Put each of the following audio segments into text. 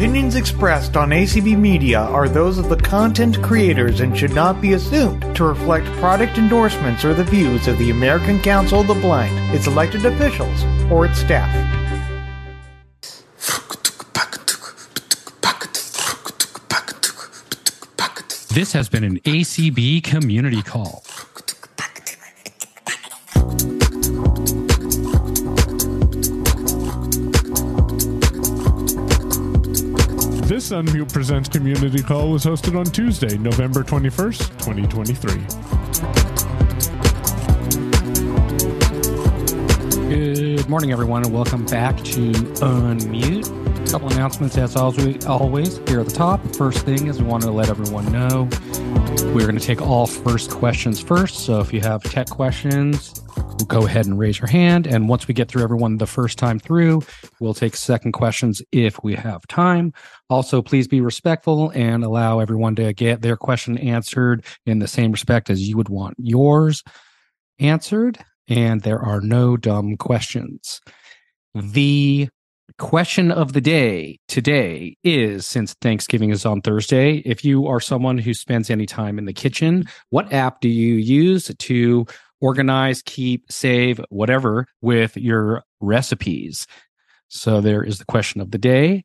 opinions expressed on ACB Media are those of the content creators and should not be assumed to reflect product endorsements or the views of the American Council of the Blind, its elected officials, or its staff. This has been an ACB community call. Unmute Presents community call was hosted on Tuesday, November 21st, 2023. Good morning, everyone, and welcome back to Unmute. A couple announcements, as always, always here at the top. First thing is we want to let everyone know we're going to take all first questions first. So if you have tech questions, go ahead and raise your hand. And once we get through everyone the first time through, we'll take second questions if we have time. Also, please be respectful and allow everyone to get their question answered in the same respect as you would want yours answered. And there are no dumb questions. The question of the day today is since Thanksgiving is on Thursday, if you are someone who spends any time in the kitchen, what app do you use to organize, keep, save, whatever with your recipes? So there is the question of the day.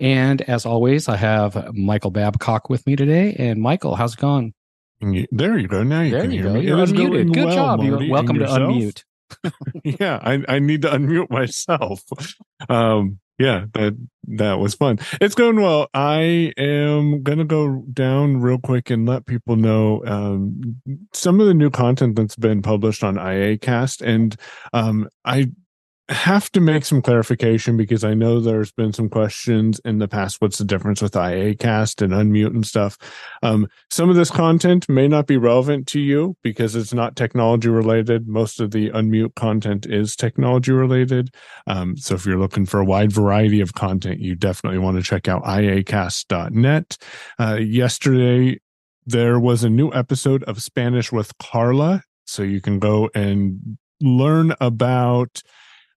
And as always, I have Michael Babcock with me today. And Michael, how's it going? There you go. Now you there can you hear go. me. You're unmuted. Good well, job. Marty. You're welcome to unmute. yeah, I, I need to unmute myself. Um, yeah, that that was fun. It's going well. I am gonna go down real quick and let people know um, some of the new content that's been published on IAcast, and um, I have to make some clarification because I know there's been some questions in the past. What's the difference with IAcast and unmute and stuff? Um, some of this content may not be relevant to you because it's not technology related. Most of the unmute content is technology related. Um, so if you're looking for a wide variety of content, you definitely want to check out iacast.net. Uh, yesterday, there was a new episode of Spanish with Carla. So you can go and learn about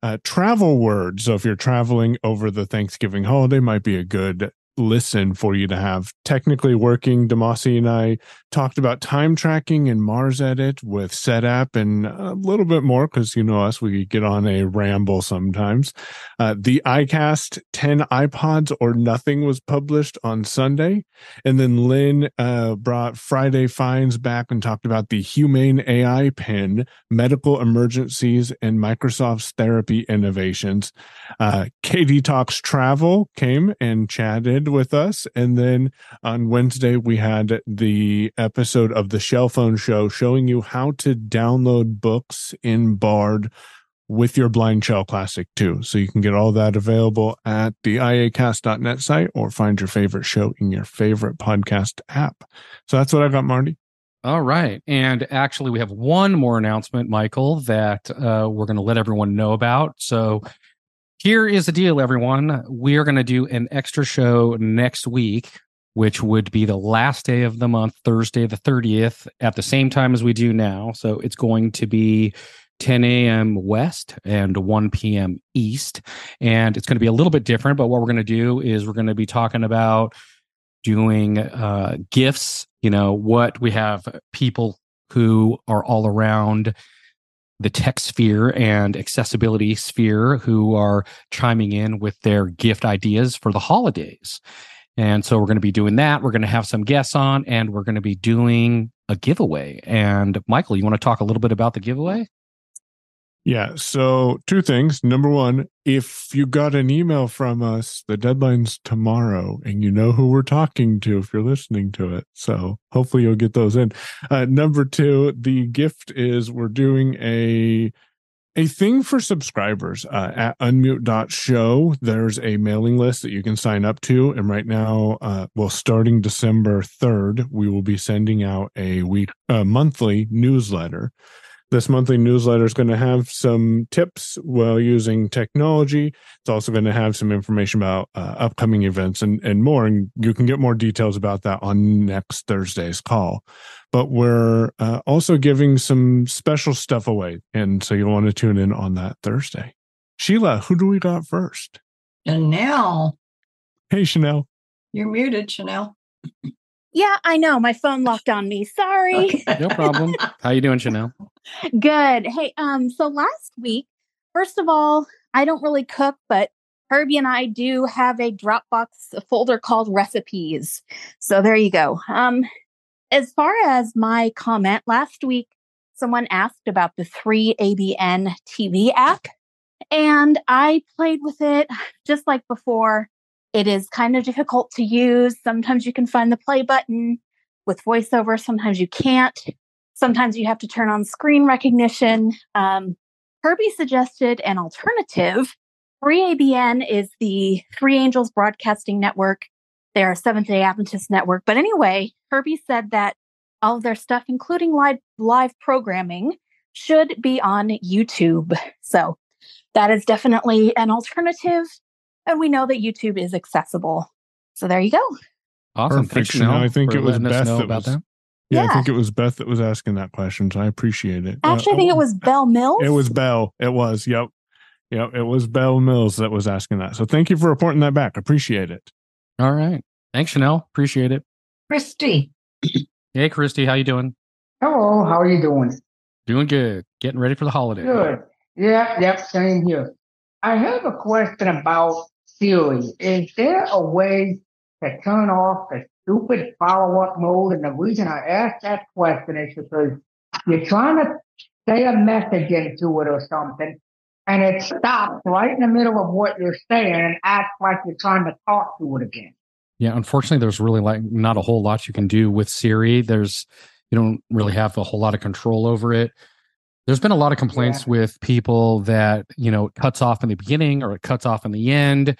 uh, travel words. So if you're traveling over the Thanksgiving holiday, might be a good listen for you to have. Technically working, Demasi and I talked about time tracking and MarsEdit with SetApp and a little bit more because you know us, we get on a ramble sometimes. Uh, the iCast 10 iPods or Nothing was published on Sunday. And then Lynn uh, brought Friday Finds back and talked about the Humane AI pin, medical emergencies, and Microsoft's therapy innovations. Uh, Katie Talks Travel came and chatted with us. And then on Wednesday, we had the episode of the Shell Phone Show showing you how to download books in Bard with your Blind Shell Classic 2. So you can get all that available at the iacast.net site or find your favorite show in your favorite podcast app. So that's what I got, Marty. All right. And actually, we have one more announcement, Michael, that uh, we're going to let everyone know about. So here is the deal, everyone. We are going to do an extra show next week, which would be the last day of the month, Thursday, the 30th, at the same time as we do now. So it's going to be 10 a.m. West and 1 p.m. East. And it's going to be a little bit different, but what we're going to do is we're going to be talking about doing uh, gifts, you know, what we have people who are all around the tech sphere and accessibility sphere who are chiming in with their gift ideas for the holidays. And so we're going to be doing that. We're going to have some guests on and we're going to be doing a giveaway. And Michael, you want to talk a little bit about the giveaway? Yeah. So, two things. Number one, if you got an email from us, the deadline's tomorrow, and you know who we're talking to if you're listening to it. So, hopefully, you'll get those in. Uh, number two, the gift is we're doing a a thing for subscribers uh, at unmute.show there's a mailing list that you can sign up to and right now uh, well starting december 3rd we will be sending out a week a monthly newsletter this monthly newsletter is going to have some tips while using technology. It's also going to have some information about uh, upcoming events and, and more. And you can get more details about that on next Thursday's call. But we're uh, also giving some special stuff away. And so you'll want to tune in on that Thursday. Sheila, who do we got first? Chanel. Hey, Chanel. You're muted, Chanel. Yeah, I know. My phone locked on me. Sorry. Okay. No problem. How you doing, Chanel? Good. Hey, um, so last week, first of all, I don't really cook, but Herbie and I do have a Dropbox folder called recipes. So there you go. Um, as far as my comment last week, someone asked about the 3ABN TV app, and I played with it just like before. It is kind of difficult to use. Sometimes you can find the play button with voiceover, sometimes you can't. Sometimes you have to turn on screen recognition. Um, Herbie suggested an alternative. 3ABN is the Three Angels Broadcasting Network. They're a Seventh day Adventist network. But anyway, Herbie said that all of their stuff, including live, live programming, should be on YouTube. So that is definitely an alternative. And we know that YouTube is accessible. So there you go. Awesome. Perfect, Thanks, Chanel. Chanel. I think for it was letting us know that about was- that. Yeah, I think it was Beth that was asking that question, so I appreciate it. Uh, Actually, I think it was Bell Mills. It was Bell. It was. Yep. Yep. It was Bell Mills that was asking that. So thank you for reporting that back. Appreciate it. All right. Thanks, Chanel. Appreciate it. Christy. Hey, Christy, how you doing? Hello, how are you doing? Doing good. Getting ready for the holiday. Good. Yep, yep, same here. I have a question about Siri. Is there a way to turn off the stupid follow-up mode? And the reason I asked that question is because you're trying to say a message into it or something, and it stops right in the middle of what you're saying and acts like you're trying to talk to it again. Yeah, unfortunately, there's really like not a whole lot you can do with Siri. There's you don't really have a whole lot of control over it. There's been a lot of complaints Yeah. with people that you know it cuts off in the beginning or it cuts off in the end.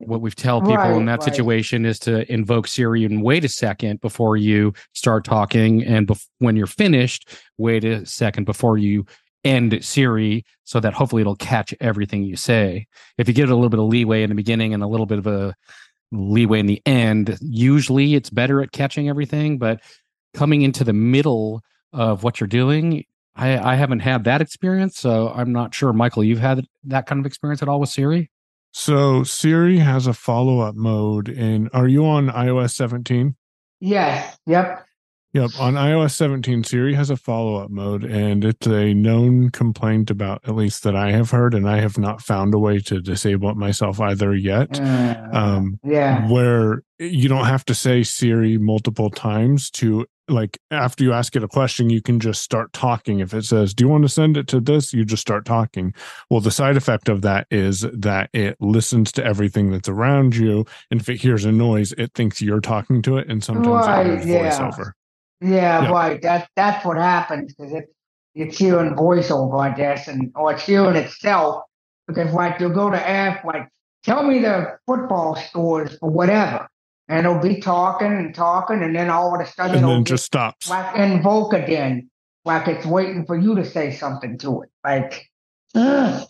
What we tell people in that right. situation is to invoke Siri and wait a second before you start talking, and bef- when you're finished, wait a second before you end Siri, so that hopefully it'll catch everything you say. If you give it a little bit of leeway in the beginning and a little bit of a leeway in the end. Usually it's better at catching everything, but coming into the middle of what you're doing, I, I haven't had that experience. So I'm not sure. Michael, you've had that kind of experience at all with Siri? So Siri has a follow up mode. And are you on iOS 17? Yes, yep. Yep. On iOS 17, Siri has a follow up mode, and it's a known complaint about, at least that I have heard, and I have not found a way to disable it myself either yet. Uh, Um, yeah. where you don't have to say Siri multiple times to like after you ask it a question, you can just start talking. If it says, Do you want to send it to this? You just start talking. Well, the side effect of that is that it listens to everything that's around you. And if it hears a noise, it thinks you're talking to it. And sometimes Right, it yeah. voiceover. Yeah, Yeah. right. That that's what happens because it it's hearing voiceover, I guess, and or it's hearing itself. Because like you'll go to ask, like, tell me the football scores or whatever, and it'll be talking and talking, and then all of a sudden And then just stops. like invoke again, like it's waiting for you to say something to it. Like, ugh.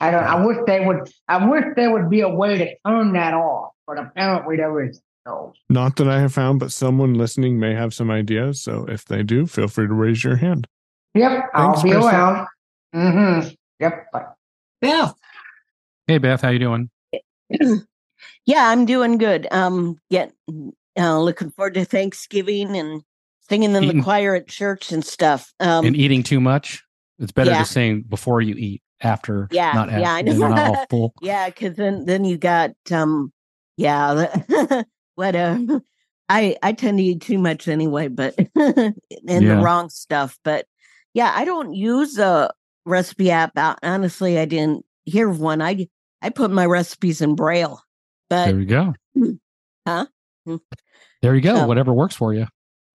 I don't. I wish they would. I wish there would be a way to turn that off, but apparently there is. So. Not that I have found, but someone listening may have some ideas. So if they do, feel free to raise your hand. Yep, I'll Thanks, be Krista. around. Mm-hmm. Yep. Bye. Beth. Hey, Beth, how you doing? yeah, I'm doing good. Um, get uh, looking forward to Thanksgiving and singing in Eating- the choir at church and stuff. Um, and eating too much? It's better yeah. to sing before you eat, after, Yeah, not after. yeah, I know. not all full. yeah, because then then you got um, yeah, what uh, I I tend to eat too much anyway, but and Yeah. the wrong stuff. But yeah, I don't use a recipe app. Honestly, I didn't hear of one. I I put my recipes in braille, but There you go. Huh? Hmm. There you go. Oh. Whatever works for you.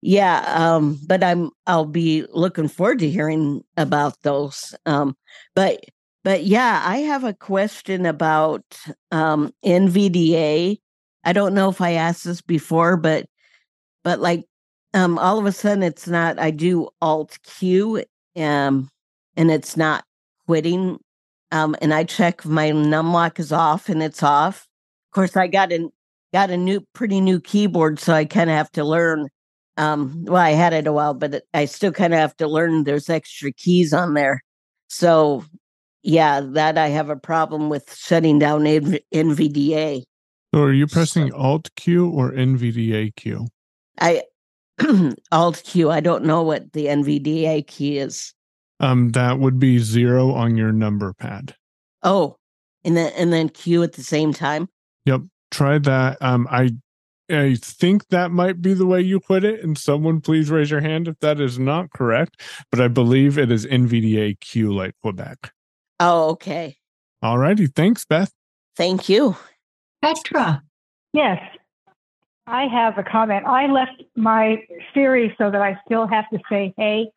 Yeah, um, but I'm I'll be looking forward to hearing about those. Um, but but yeah, I have a question about um, NVDA. I don't know if I asked this before, but but like um, all of a sudden it's not. I do Alt Q, um, and it's not quitting. Um, and I check my numlock is off, and it's off. Of course, I got a got a new pretty new keyboard, so I kind of have to learn um well i had it a while but it- i still kind of have to learn there's extra keys on there so yeah that i have a problem with shutting down nvda So are you pressing Alt Q or NVDA Q? I Alt Q. I don't know what the NVDA key is. Um, that would be zero on your number pad. Oh, and then and then Q at the same time. Yep. Try that. Um, I I think that might be the way you put it. And someone please raise your hand if that is not correct. But I believe it is NVDA Q like Quebec. Oh, okay. All righty. Thanks, Beth. Thank you. Petra. Yes, I have a comment. I left my Siri so that I still have to say hey.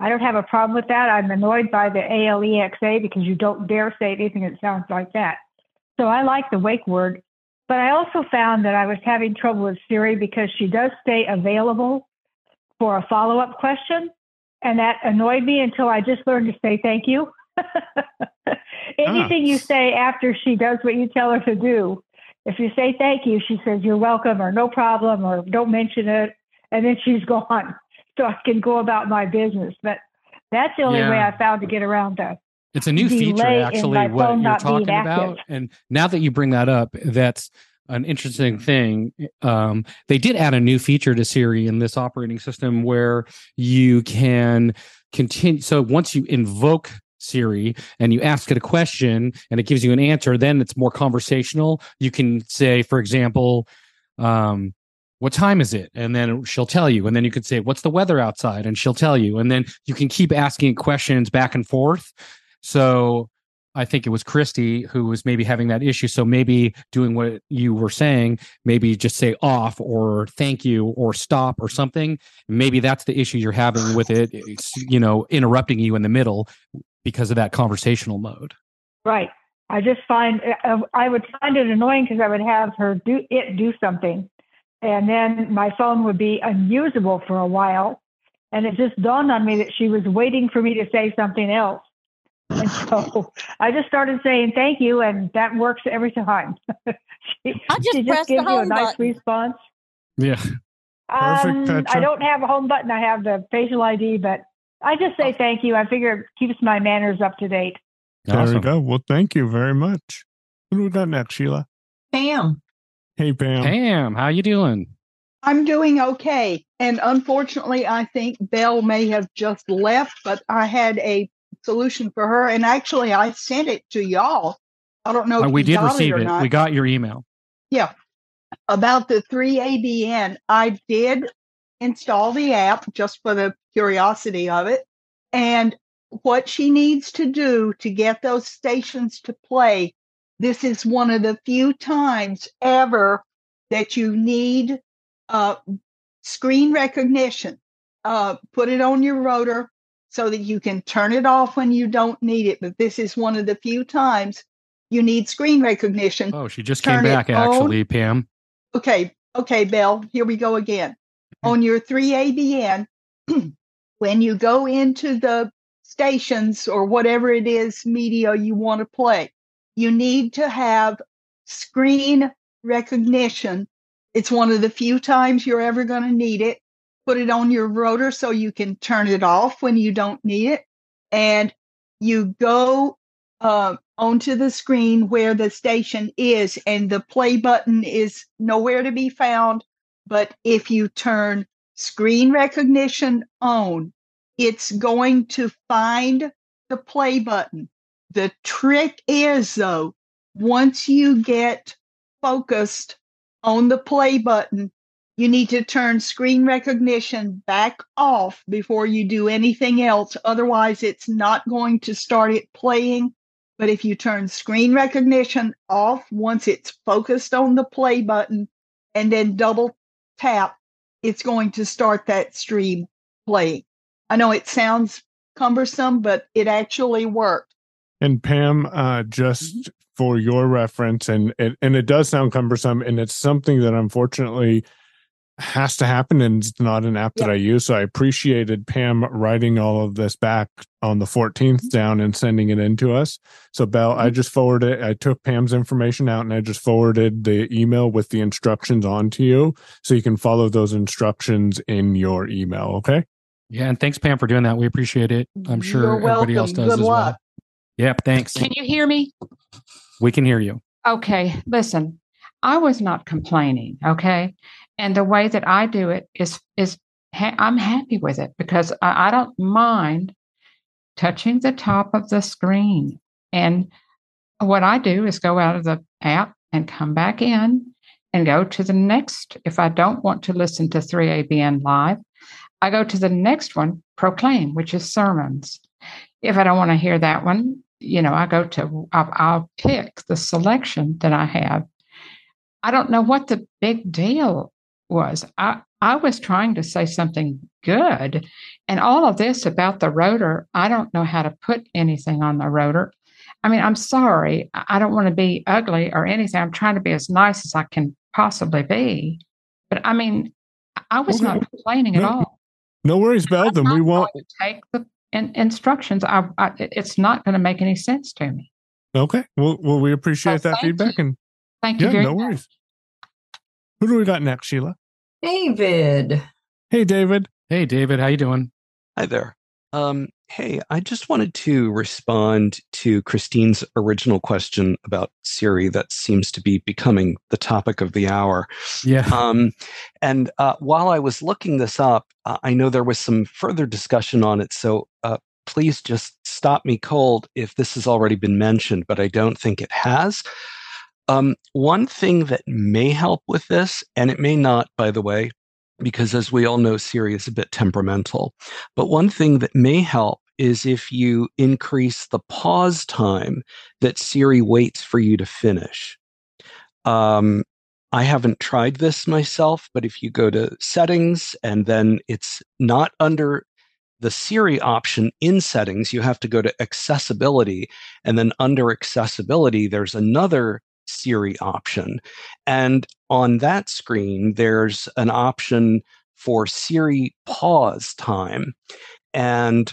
I don't have a problem with that. I'm annoyed by the ALEXA because you don't dare say anything that sounds like that. So I like the wake word. But I also found that I was having trouble with Siri because she does stay available for a follow up question. And that annoyed me until I just learned to say thank you. Anything you say after she does what you tell her to do, if you say thank you, she says you're welcome or no problem or don't mention it. And then she's gone. So I can go about my business. But that's the only Yeah. way I found to get around that. It's a new feature, actually, what you're talking about. And now that you bring that up, that's an interesting thing. Um, they did add a new feature to Siri in this operating system where you can continue. So once you invoke Siri and you ask it a question and it gives you an answer, then it's more conversational. You can say, for example, um, what time is it? And then she'll tell you. And then you could say, what's the weather outside? And she'll tell you. And then you can keep asking questions back and forth. So I think it was Christy who was maybe having that issue. So maybe doing what you were saying, maybe just say off or thank you or stop or something. Maybe that's the issue you're having with it. It's, you know, interrupting you in the middle because of that conversational mode. Right. I just find uh, I would find it annoying because I would have her do it do something, and then my phone would be unusable for a while, and it just dawned on me that she was waiting for me to say something else, and so I just started saying thank you, and that works every time. she, I'll just she press just the gives you a home nice button. response. Yeah. Perfect, Um, I don't have a home button. I have the facial ID, but I just say thank you. I figure it keeps my manners up to date. There Awesome. we go. Well, thank you very much. What do we got next, Sheila? Pam. Hey, Pam. Pam, how you doing? I'm doing okay. And unfortunately, I think Belle may have just left, but I had a solution for her. And actually, I sent it to y'all. I don't know Uh, if we you did got receive it or it. We got your email. Yeah, about the 3ABN, I did install the app just for the curiosity of it. And what she needs to do to get those stations to play, this is one of the few times ever that you need uh, screen recognition. Uh, put it on your rotor so that you can turn it off when you don't need it. But this is one of the few times you need screen recognition. Oh, she just Turn came back, on. actually, Pam. Okay, okay, Belle, here we go again. Hmm. On your 3ABN, when you go into the stations or whatever it is media you want to play, you need to have screen recognition. It's one of the few times you're ever going to need it. Put it on your rotor so you can turn it off when you don't need it. And you go uh, onto the screen where the station is, and the play button is nowhere to be found. But if you turn screen recognition on, it's going to find the play button. The trick is, though, once you get focused on the play button, you need to turn screen recognition back off before you do anything else. Otherwise, it's not going to start it playing. But if you turn screen recognition off once it's focused on the play button and then double tap, it's going to start that stream playing. I know it sounds cumbersome, but it actually worked. And Pam, uh, just for your reference, and it, and it does sound cumbersome, and it's something that unfortunately has to happen, and it's not an app that Yeah. I use. So I appreciated Pam writing all of this back on the 14th mm-hmm. down and sending it in to us. So Belle, I mm-hmm. just forwarded. I took Pam's information out and I just forwarded the email with the instructions on to you, so you can follow those instructions in your email. Okay. Yeah, and thanks, Pam, for doing that. We appreciate it. I'm sure You're everybody else does Good as luck. well. Yep, thanks. Can you hear me? We can hear you. Okay, listen. I was not complaining, okay? And the way that I do it is is ha- I'm happy with it because I, I don't mind touching the top of the screen. And what I do is go out of the app and come back in and go to the next. If I don't want to listen to 3ABN live, I go to the next one, Proclaim, which is sermons. If I don't want to hear that one, you know, I go to, I'll, I'll pick the selection that I have. I don't know what the big deal was. I, I was trying to say something good. And all of this about the rotor, I don't know how to put anything on the rotor. I mean, I'm sorry. I don't want to be ugly or anything. I'm trying to be as nice as I can possibly be. But I mean, I was okay. not complaining no, at all. No worries, Belle. Then we won't take the in, instructions. I, I, it's not going to make any sense to me. Okay. Well, well, we appreciate so that feedback, you. and thank you. Yeah, no much. worries. Who do we got next, Sheila? David. Hey, David. Hey, David. How you doing? Hi there. Um, hey, I just wanted to respond to Christine's original question about Siri that seems to be becoming the topic of the hour. Yeah. Um, and uh, while I was looking this up, uh, I know there was some further discussion on it. So uh, please just stop me cold if this has already been mentioned, but I don't think it has. Um, one thing that may help with this, and it may not, by the way, because as we all know, Siri is a bit temperamental. But one thing that may help is if you increase the pause time that Siri waits for you to finish. Um, I haven't tried this myself, but if you go to settings and then it's not under the Siri option in settings, you have to go to accessibility. And then under accessibility, there's another Siri option. And on that screen, there's an option for Siri pause time. And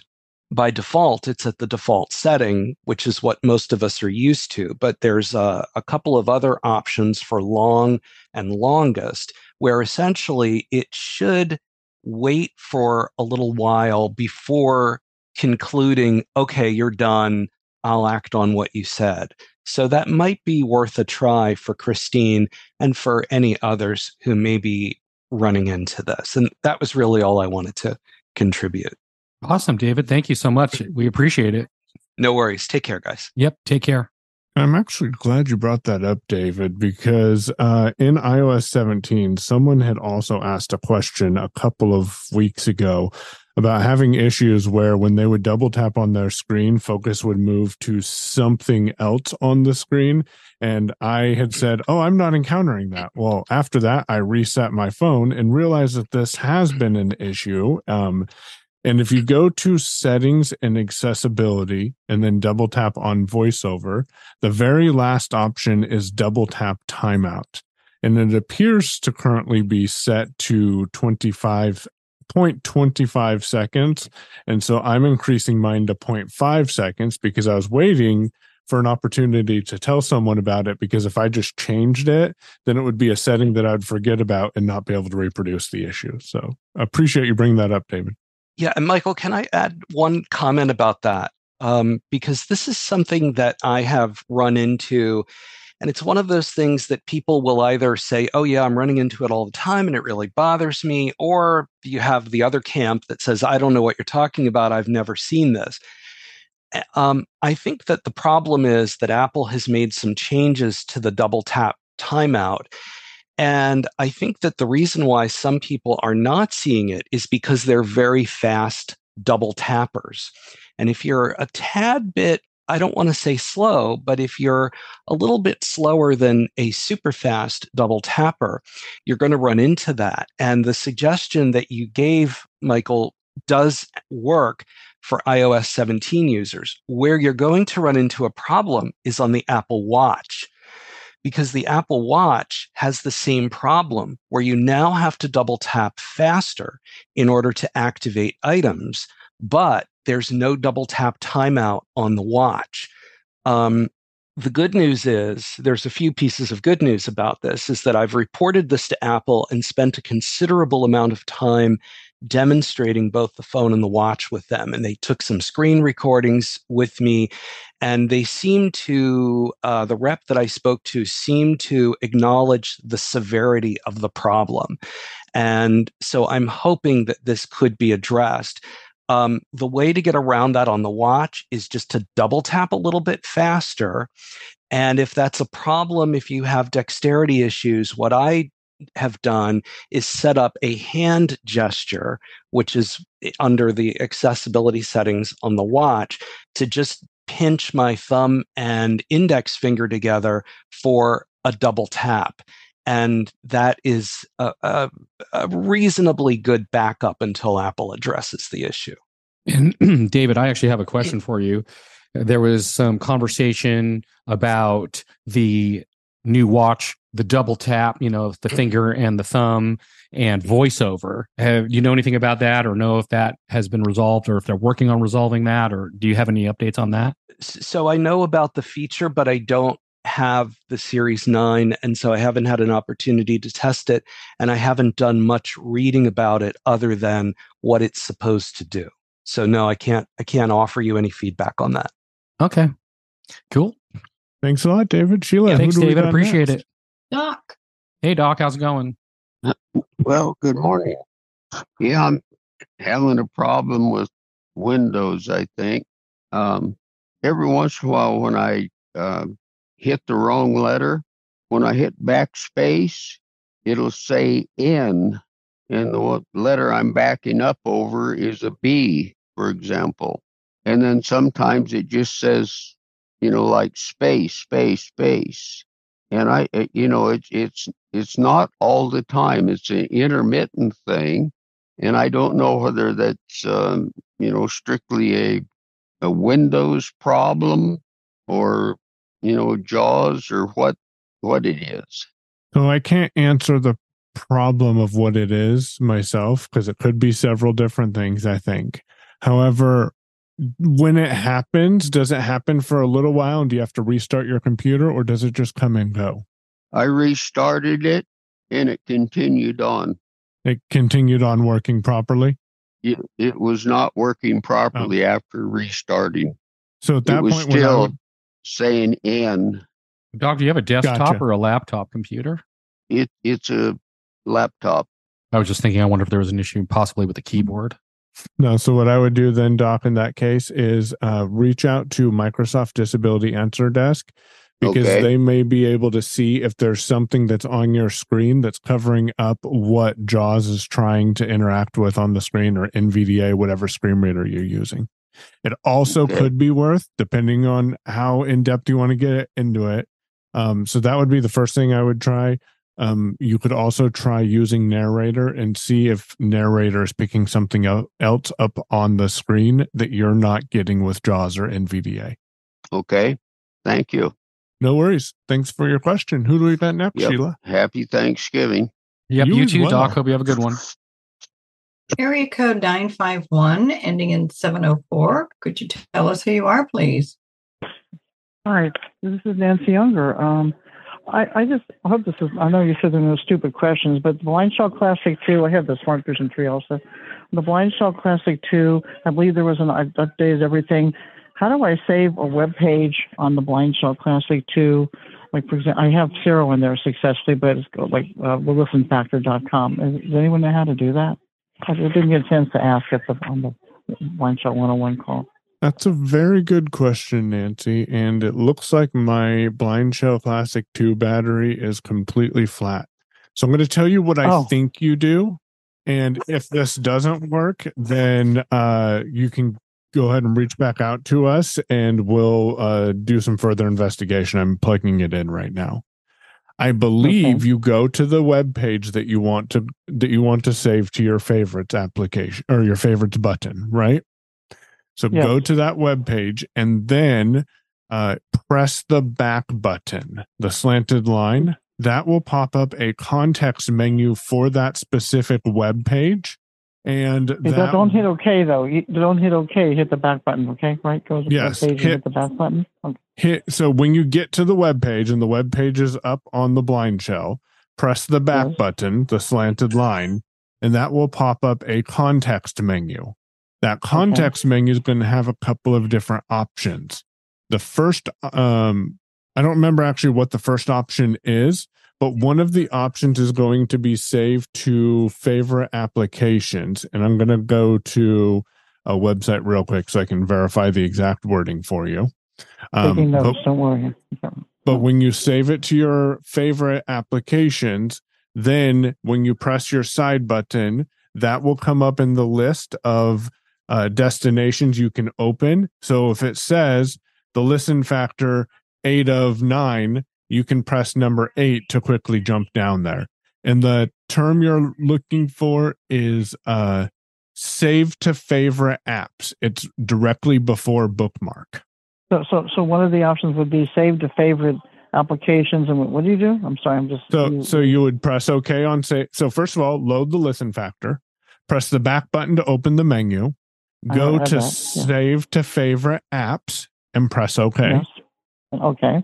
by default, it's at the default setting, which is what most of us are used to. But there's a, a, couple of other options for long and longest, where essentially it should wait for a little while before concluding, okay, you're done. I'll act on what you said. So that might be worth a try for Christine and for any others who may be running into this. And that was really all I wanted to contribute. Awesome, David. Thank you so much. We appreciate it. No worries. Take care, guys. Yep. Take care. I'm actually glad you brought that up, David, because uh, in iOS 17, someone had also asked a question a couple of weeks ago about having issues where when they would double tap on their screen, focus would move to something else on the screen. And I had said, Oh, I'm not encountering that. Well, after that, I reset my phone and realized that this has been an issue. Um, and if you go to settings and accessibility and then double tap on voiceover, the very last option is double tap timeout. And it appears to currently be set to 25 0.25 seconds. And so I'm increasing mine to 0.5 seconds because I was waiting for an opportunity to tell someone about it. Because if I just changed it, then it would be a setting that I'd forget about and not be able to reproduce the issue. So I appreciate you bringing that up, David. Yeah. And Michael, can I add one comment about that? Um, because this is something that I have run into and it's one of those things that people will either say, oh, yeah, I'm running into it all the time and it really bothers me. Or you have the other camp that says, I don't know what you're talking about. I've never seen this. Um, I think that the problem is that Apple has made some changes to the double tap timeout. And I think that the reason why some people are not seeing it is because they're very fast double tappers. And if you're a tad bit I don't want to say slow, but if you're a little bit slower than a super fast double tapper, you're going to run into that. And the suggestion that you gave, Michael, does work for iOS 17 users. Where you're going to run into a problem is on the Apple Watch because the Apple Watch has the same problem where you now have to double tap faster in order to activate items. But there's no double tap timeout on the watch. Um, the good news is there's a few pieces of good news about this is that I've reported this to Apple and spent a considerable amount of time demonstrating both the phone and the watch with them. And they took some screen recordings with me. and they seem to uh, the rep that I spoke to seemed to acknowledge the severity of the problem, and so I'm hoping that this could be addressed. Um, the way to get around that on the watch is just to double tap a little bit faster. And if that's a problem, if you have dexterity issues, what I have done is set up a hand gesture, which is under the accessibility settings on the watch, to just pinch my thumb and index finger together for a double tap. And that is a, a, a reasonably good backup until Apple addresses the issue. And David, I actually have a question for you. Uh, there was some conversation about the new watch, the double tap, you know, the mm-hmm. finger and the thumb and voiceover. Have you know anything about that or know if that has been resolved or if they're working on resolving that or do you have any updates on that? So I know about the feature, but I don't have the Series 9 and so I haven't had an opportunity to test it and I haven't done much reading about it other than what it's supposed to do. So no, I can't I can't offer you any feedback on that. Okay. Cool. Thanks a lot, David. Sheila, Yeah, thanks, who do we David. Appreciate next? it. Doc. Hey, Doc, how's it going? Well, good morning. Yeah, I'm having a problem with Windows, I think. Um, every once in a while, when I uh, hit the wrong letter, when I hit backspace, it'll say N, and the letter I'm backing up over is a B, for example. And then sometimes it just says, you know, like space, space, space. And I, uh, you know, it's it's it's not all the time. It's an intermittent thing, and I don't know whether that's um, you know strictly a a Windows problem or you know JAWS or what what it is. So I can't answer the problem of what it is myself because it could be several different things, I think. However, when it happens, does it happen for a little while and do you have to restart your computer or does it just come and go? I restarted it and it continued on. It continued on working properly. It, it was not working oh. properly after restarting. So at that it was point, still saying N. Doc, do you have a desktop Gotcha. or a laptop computer? It it's a laptop. I was just thinking, I wonder if there was an issue possibly with the keyboard. No, so what I would do then, Doc, in that case is uh, reach out to Microsoft Disability Answer Desk because Okay. they may be able to see if there's something that's on your screen that's covering up what JAWS is trying to interact with on the screen or NVDA, whatever screen reader you're using. It also Okay. could be worth, depending on how in depth you want to get into it. Um, so that would be the first thing I would try. Um, you could also try using narrator and see if narrator is picking something else up on the screen that you're not getting with JAWS or NVDA. Okay. Thank you. No worries. Thanks for your question. Who do we got next, Yep. Sheila? Happy Thanksgiving. Yep, You you, too, well. Doc. Hope you have a good one. Area code 951 ending in 704. Could you tell us who you are, please? Hi, this is Nancy Younger. Um, I, I just hope this is. I know you said there are no stupid questions, but the Blind Shell Classic 2, I have the Smart Vision 3 also. The Blind Shell Classic 2, I believe there was an I updated everything. How do I save a web page on the Blind Shell Classic 2? Like, for example, I have zero in there successfully, but it's like uh, listenfactor.com. Is- Does anyone know how to do that? I didn't get a chance to ask at the, on the Blind Shell 101 call. That's a very good question, Nancy. And it looks like my Blind Shell Classic 2 battery is completely flat. So I'm going to tell you what I Oh. think you do. And if this doesn't work, then uh, you can go ahead and reach back out to us and we'll uh, do some further investigation. I'm plugging it in right now. I believe you go to the web page that you want to that you want to save to your favorites application or your favorites button, right? So go to that web page and then uh, press the back button, the slanted line. That will pop up a context menu for that specific web page. And that, that, don't hit OK though. You don't hit OK. Hit the back button. Okay, right? Go to Yes, hit- hit the back button. Okay. hit so when you get to the web page and the web page is up on the blind shell press the back Yes. button the slanted line and that will pop up a context menu that context menu is going to have a couple of different options the first um I don't remember actually what the first option is, but one of the options is going to be saved to favorite applications. And I'm going to go to a website real quick so I can verify the exact wording for you. Um, Taking but- notes, don't worry. but when you save it to your favorite applications, then when you press your side button, that will come up in the list of uh, destinations you can open. So if it says the listen factor eight of nine, you can press number eight to quickly jump down there. And the term you're looking for is uh, save to favorite apps. It's directly before bookmark. So, so, so one of the options would be save to favorite applications. And what, what do you do? I'm sorry, I'm just. So so you would press OK on say so first of all, load the listen factor, press the back button to open the menu, go to that, yeah. save to favorite apps and press OK. Yes. Okay.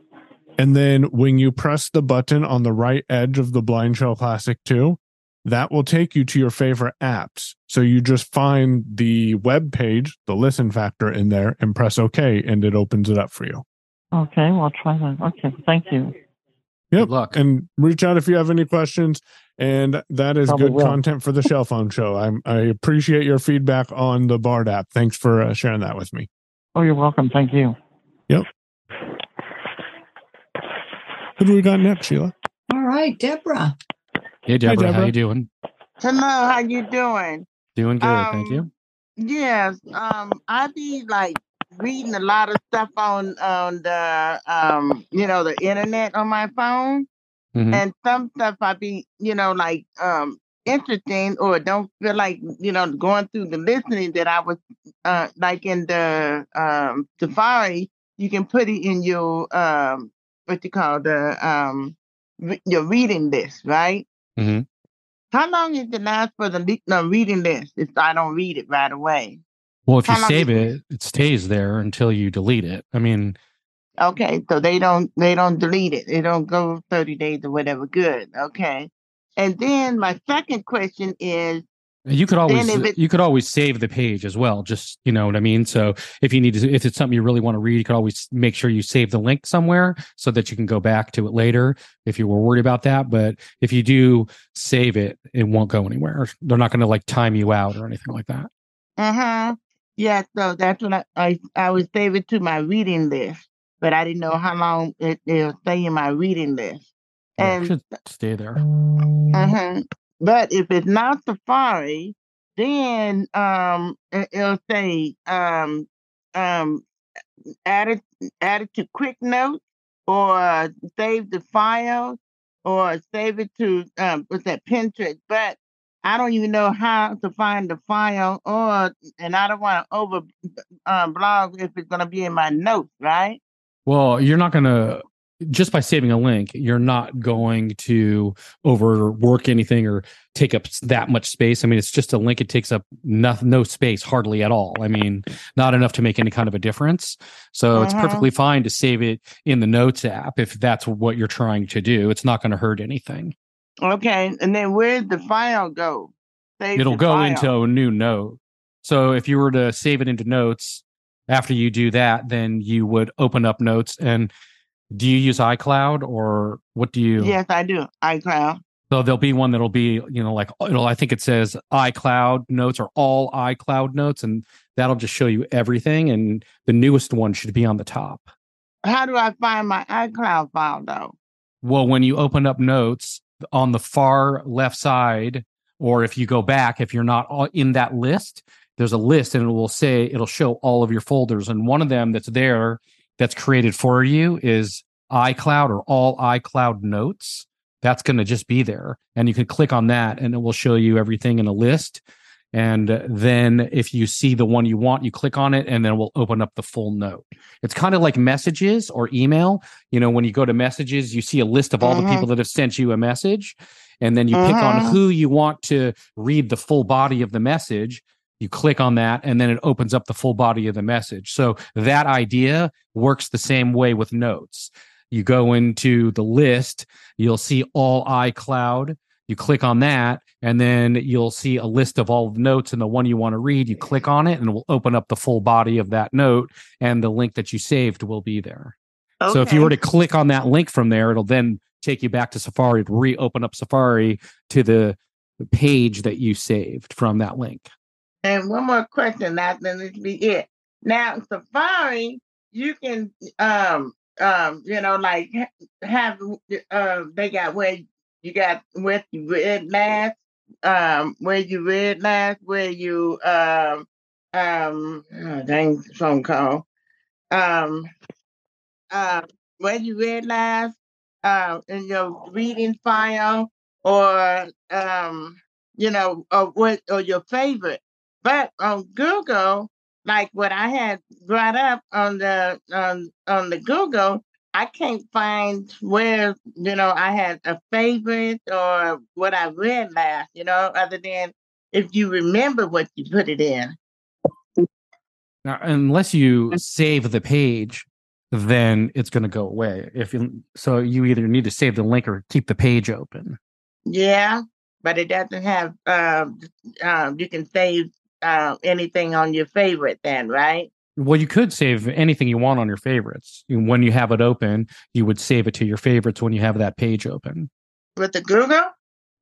And then when you press the button on the right edge of the Blind Shell Classic 2, that will take you to your favorite apps. So you just find the web page, the listen factor in there and press OK and it opens it up for you. Okay. Well, I'll try that. Okay. Thank you. Yep. And reach out if you have any questions. And that is Probably good will. content for the Shell Phone Show. I'm, I appreciate your feedback on the Bard app. Thanks for uh, sharing that with me. Oh, you're welcome. Thank you. Yep. Who do we got next, Sheila? All right, Deborah. Hey, Deborah, how Deborah. you doing? Hello, how you doing? Doing good, thank Um, you. Yes, um, I be like reading a lot of stuff on on the um, you know, the internet on my phone, Mhm. and some stuff I be, you know, like um interesting or don't feel like you know going through the listening that I was uh like in the um Safari. You can put it in your um what you call the um re- your reading list, right? hmm How long is it last for the le- no, reading list if I don't read it right away? Well, if you How long save is it, it stays there until you delete it. I mean, Okay, so they don't they don't delete it. They don't go 30 days or whatever. Good. Okay. And then my second question is you could always it- you could always save the page as well. Just you know what I mean. So if you need to, if it's something you really want to read, you could always make sure you save the link somewhere so that you can go back to it later if you were worried about that. But if you do save it, it won't go anywhere. They're not going to like time you out or anything like that. uh-huh. Yeah, so that's what I, I I would save it to my reading list, but I didn't know how long it, it'll stay in my reading list. Yeah, it should stay there. Uh-huh. But if it's not Safari, then um it- it'll say um um add it to quick notes or save the file or save it to um what's that Pinterest. But I don't even know how to find the file or and I don't want to over um blog if it's gonna be in my notes, right? Well, you're not going to just by saving a link, you're not going to overwork anything or take up that much space. I mean, it's just a link; it takes up no, no space hardly at all. I mean, not enough to make any kind of a difference. So it's Uh-huh. perfectly fine to save it in the Notes app if that's what you're trying to do. It's not going to hurt anything. Okay, and then where'd the file go? Save It'll go file. into a new note. So if you were to save it into Notes, after you do that, then you would open up Notes and. Do you use iCloud or what do you? Yes, I do. iCloud. So there'll be one that'll be, you know, like it'll I think it says iCloud notes or all iCloud notes, and that'll just show you everything. And the newest one should be on the top. How do I find my iCloud file though? Well, when you open up notes on the far left side, or if you go back, if you're not in that list, there's a list and it will say it'll show all of your folders. And one of them that's there that's created for you is iCloud or all iCloud notes. That's going to just be there. And you can click on that and it will show you everything in a list. And then if you see the one you want, you click on it and then it will open up the full note. It's kind of like messages or email. You know, when you go to messages, you see a list of all the Mhm. people that have sent you a message. And then you pick on Mhm. who you want to read the full body of the message. You click on that and then it opens up the full body of the message. So that idea works the same way with notes. You go into the list, you'll see all iCloud. You click on that, and then you'll see a list of all the notes and the one you want to read. You click on it, and it will open up the full body of that note, and the link that you saved will be there. So if you were to click on that link from there, it'll then take you back to Safari to reopen up Safari to the page that you saved from that link. And one more question, that then this be it. Now, Safari, you can, um, um, you know, like ha- have, uh, they got where you got where you read last, um, where you read last, where you, um, um, oh, dang phone call, um, uh, where you read last, uh, in your reading file, or um, you know, or what, or your favorite. But on Google, like what I had brought up on the on on the Google, I can't find where you know I had a favorite or what I read last. You know, other than if you remember what you put it in. Now, unless you save the page, then it's going to go away. If you, so, you either need to save the link or keep the page open. Yeah, but it doesn't have. Um, um, you can save uh, anything on your favorite then, right? Well, you could save anything you want on your favorites. When you have it open, you would save it to your favorites when you have that page open. With the Google.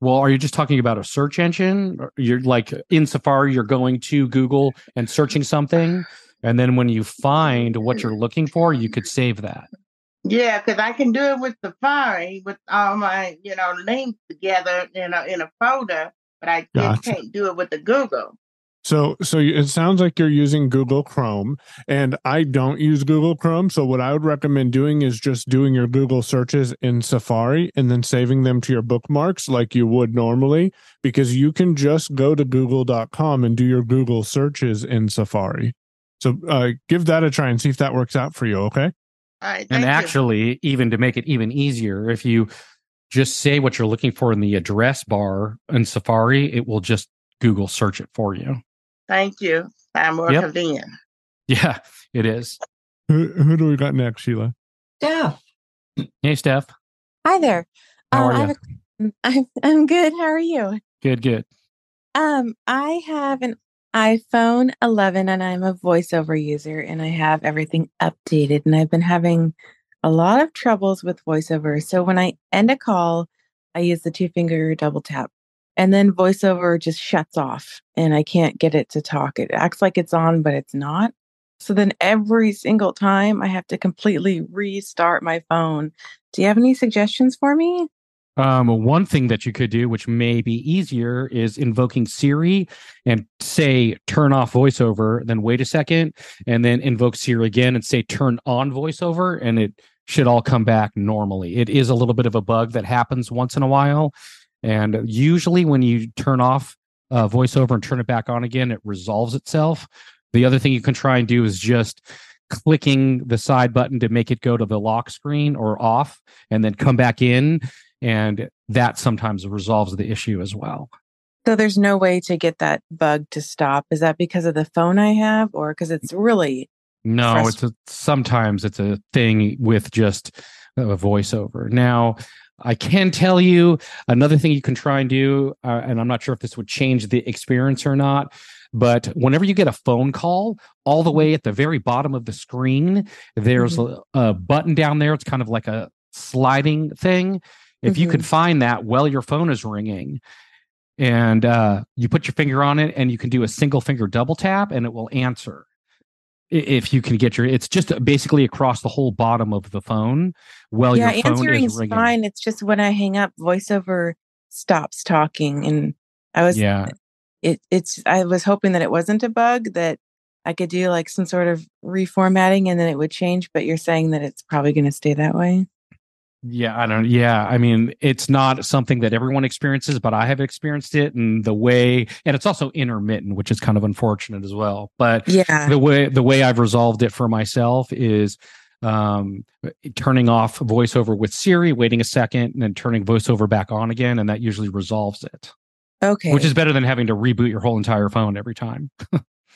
Well, are you just talking about a search engine? You're like in Safari, you're going to Google and searching something. And then when you find what you're looking for, you could save that. Yeah, because I can do it with Safari with all my, you know, links together in a in a folder, but I just Gotcha. can't do it with the Google. So, so it sounds like you're using Google Chrome, and I don't use Google Chrome. So, what I would recommend doing is just doing your Google searches in Safari and then saving them to your bookmarks like you would normally, because you can just go to google.com and do your Google searches in Safari. So, uh, give that a try and see if that works out for you. Okay. All right, And thank you. actually, even to make it even easier, if you just say what you're looking for in the address bar in Safari, it will just Google search it for you. Thank you. I'm more Yep. convenient. Yeah, it is. Who, who do we got next, Sheila? Steph. Hey, Steph. Hi there. How Uh, are I you? have a- I'm I'm good. How are you? Good, good. Um, I have an iPhone 11 and I'm a voiceover user and I have everything updated and I've been having a lot of troubles with voiceover. So when I end a call, I use the two finger double tap and then voiceover just shuts off and I can't get it to talk. It acts like it's on, but it's not. So then every single time I have to completely restart my phone. Do you have any suggestions for me? Um, one thing that you could do, which may be easier, is invoking Siri and say turn off voiceover, then wait a second, and then invoke Siri again and say turn on voiceover, and it should all come back normally. It is a little bit of a bug that happens once in a while. And usually, when you turn off uh, voiceover and turn it back on again, it resolves itself. The other thing you can try and do is just clicking the side button to make it go to the lock screen or off, and then come back in. And that sometimes resolves the issue as well. So there's no way to get that bug to stop. Is that because of the phone I have or because it's really No, Frust- it's a, sometimes it's a thing with just a voiceover. Now, I can tell you another thing you can try and do, uh, and I'm not sure if this would change the experience or not, but whenever you get a phone call, all the way at the very bottom of the screen, there's a, a button down there. It's kind of like a sliding thing. If you Mhm. could find that while your phone is ringing, and uh, you put your finger on it, and you can do a single finger double tap, and it will answer if you can get your it's just basically across the whole bottom of the phone well yeah, your phone is answering's fine. It's just when I hang up, voiceover stops talking, and I was yeah it. It's I was hoping that it wasn't a bug that I could do like some sort of reformatting and then it would change. But you're saying that it's probably going to stay that way. Yeah i don't yeah i mean it's not something that everyone experiences but i have experienced it and the way and it's also intermittent which is kind of unfortunate as well but Yeah. the way the way i've resolved it for myself is um turning off voiceover with siri waiting a second and then turning voiceover back on again and that usually resolves it Okay. which is better than having to reboot your whole entire phone every time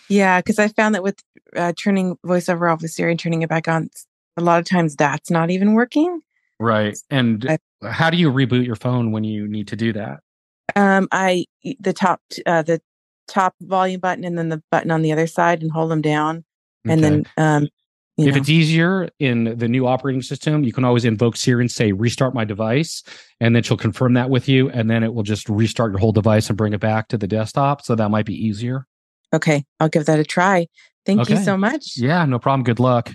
Yeah, because I found that with uh, turning voiceover off with Siri and turning it back on, a lot of times that's not even working. Right. And how do you reboot your phone when you need to do that? Um, I the top uh, the top volume button and then the button on the other side and hold them down, and then um, you if know. it's easier in the new operating system, you can always invoke Siri and say restart my device, and then she'll confirm that with you, and then it will just restart your whole device and bring it back to the desktop. So that might be easier. okay, I'll give that a try. Thank you so much. Yeah, no problem. Good luck.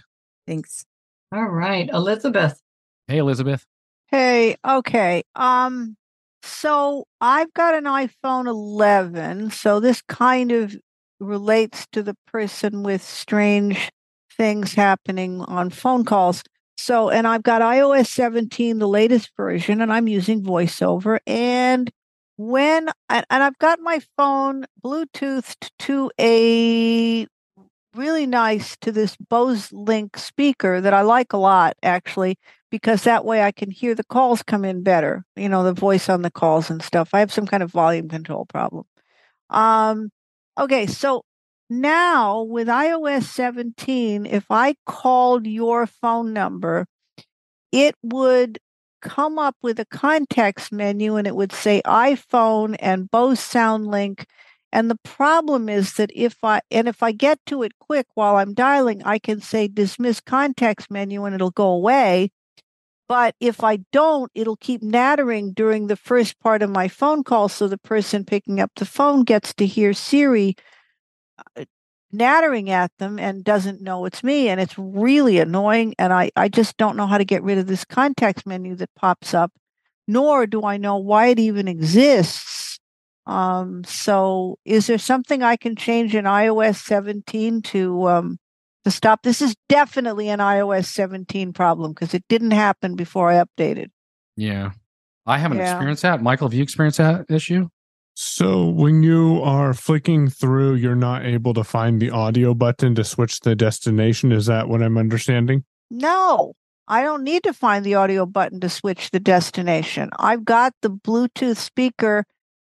Thanks. All right, Elizabeth. Hey, Elizabeth. Hey, okay. Um, so I've got an iPhone 11, so this kind of relates to the person with strange things happening on phone calls. So, and I've got iOS 17, the latest version, and I'm using VoiceOver. And when, and, I've got my phone Bluetoothed to a really nice to this Bose Link speaker that I like a lot, actually, because that way I can hear the calls come in better, you know, the voice on the calls and stuff. I have some kind of volume control problem. Um, okay, so now with iOS 17, if I called your phone number, it would come up with a context menu and it would say iPhone and Bose SoundLink. And the problem is that if I and if I get to it quick while I'm dialing, I can say dismiss context menu and it'll go away. But if I don't, it'll keep nattering during the first part of my phone call. So the person picking up the phone gets to hear Siri uh, nattering at them and doesn't know it's me. And it's really annoying. And I, I just don't know how to get rid of this context menu that pops up, nor do I know why it even exists. Um, so is there something I can change in iOS 17 to um, to stop? This is definitely an iOS 17 problem because it didn't happen before I updated. Yeah. I haven't Yeah. experienced that. Michael, have you experienced that issue? So when you are flicking through, you're not able to find the audio button to switch the destination. Is that what I'm understanding? No, I don't need to find the audio button to switch the destination. I've got the Bluetooth speaker